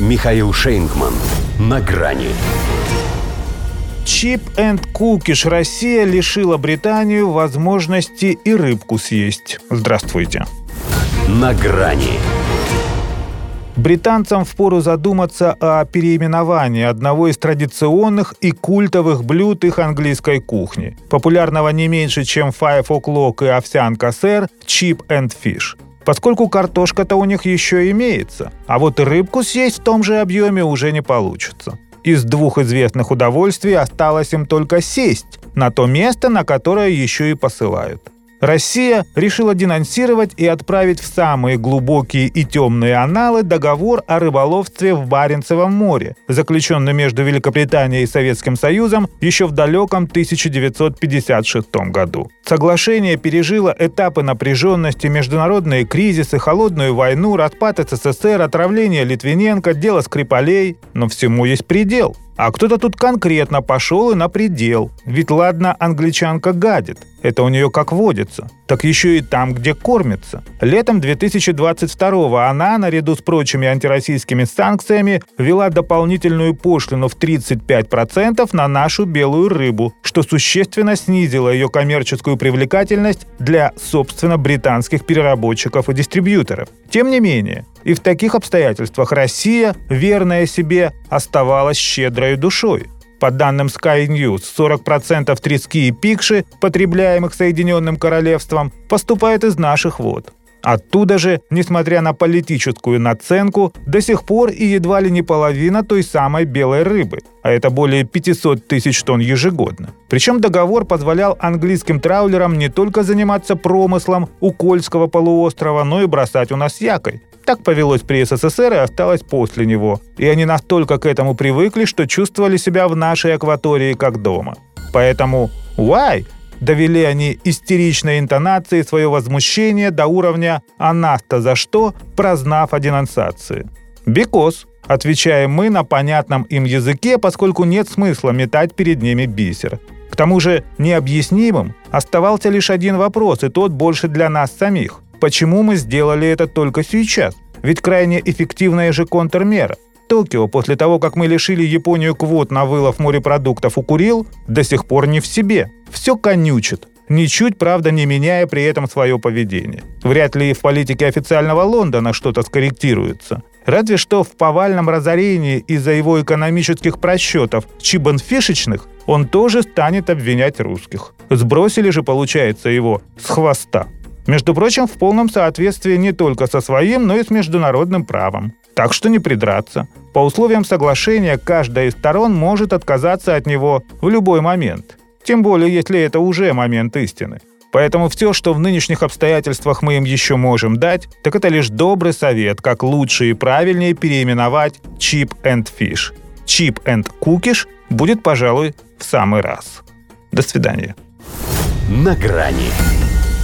Михаил Шейнгман. На грани. Чип энд Кукиш Россия лишила Британию возможности и рыбку съесть. Здравствуйте. На грани. Британцам впору задуматься о переименовании одного из традиционных и культовых блюд их английской кухни, популярного не меньше, чем Five O'Clock и овсянка сэр, Chip and Fish. Поскольку картошка-то у них еще имеется, а вот рыбку съесть в том же объеме уже не получится. Из двух известных удовольствий осталось им только сесть на то место, на которое еще и посылают. Россия решила денонсировать и отправить в самые глубокие и темные аналы договор о рыболовстве в Баренцевом море, заключенный между Великобританией и Советским Союзом еще в далеком 1956 году. Соглашение пережило этапы напряженности, международные кризисы, холодную войну, распад СССР, отравление Литвиненко, дело Скрипалей, но всему есть предел. А кто-то тут конкретно пошел и на предел. Ведь ладно, англичанка гадит. Это у нее как водится. Так еще и там, где кормится. Летом 2022 она, наряду с прочими антироссийскими санкциями, ввела дополнительную пошлину в 35% на нашу белую рыбу, что существенно снизило ее коммерческую привлекательность для, собственно, британских переработчиков и дистрибьюторов. Тем не менее, и в таких обстоятельствах Россия, верная себе, оставалась щедрой душой. По данным Sky News, 40% трески и пикши, потребляемых Соединенным Королевством, поступают из наших вод. Оттуда же, несмотря на политическую наценку, до сих пор и едва ли не половина той самой белой рыбы, а это более 500 тысяч тонн ежегодно. Причем договор позволял английским траулерам не только заниматься промыслом у Кольского полуострова, но и бросать у нас якорь. Так повелось при СССР и осталось после него. И они настолько к этому привыкли, что чувствовали себя в нашей акватории как дома. Поэтому «Why?» довели они истеричной интонацией свое возмущение до уровня «А нас-то за что?», прознав о денонсации. «Because», отвечаем мы на понятном им языке, поскольку нет смысла метать перед ними бисер. К тому же необъяснимым оставался лишь один вопрос, и тот больше для нас самих. Почему мы сделали это только сейчас? Ведь крайне эффективная же контрмера. Токио, после того, как мы лишили Японию квот на вылов морепродуктов у Курил, до сих пор не в себе. Все конючит. Ничуть, правда, не меняя при этом свое поведение. Вряд ли и в политике официального Лондона что-то скорректируется. Разве что в повальном разорении из-за его экономических просчетов чибанфишечных он тоже станет обвинять русских. Сбросили же, получается, его с хвоста. Между прочим, в полном соответствии не только со своим, но и с международным правом. Так что не придраться. По условиям соглашения каждая из сторон может отказаться от него в любой момент. Тем более, если это уже момент истины. Поэтому все, что в нынешних обстоятельствах мы им еще можем дать, так это лишь добрый совет, как лучше и правильнее переименовать Chip and Fish. Chip and Cookish будет, пожалуй, в самый раз. До свидания. На грани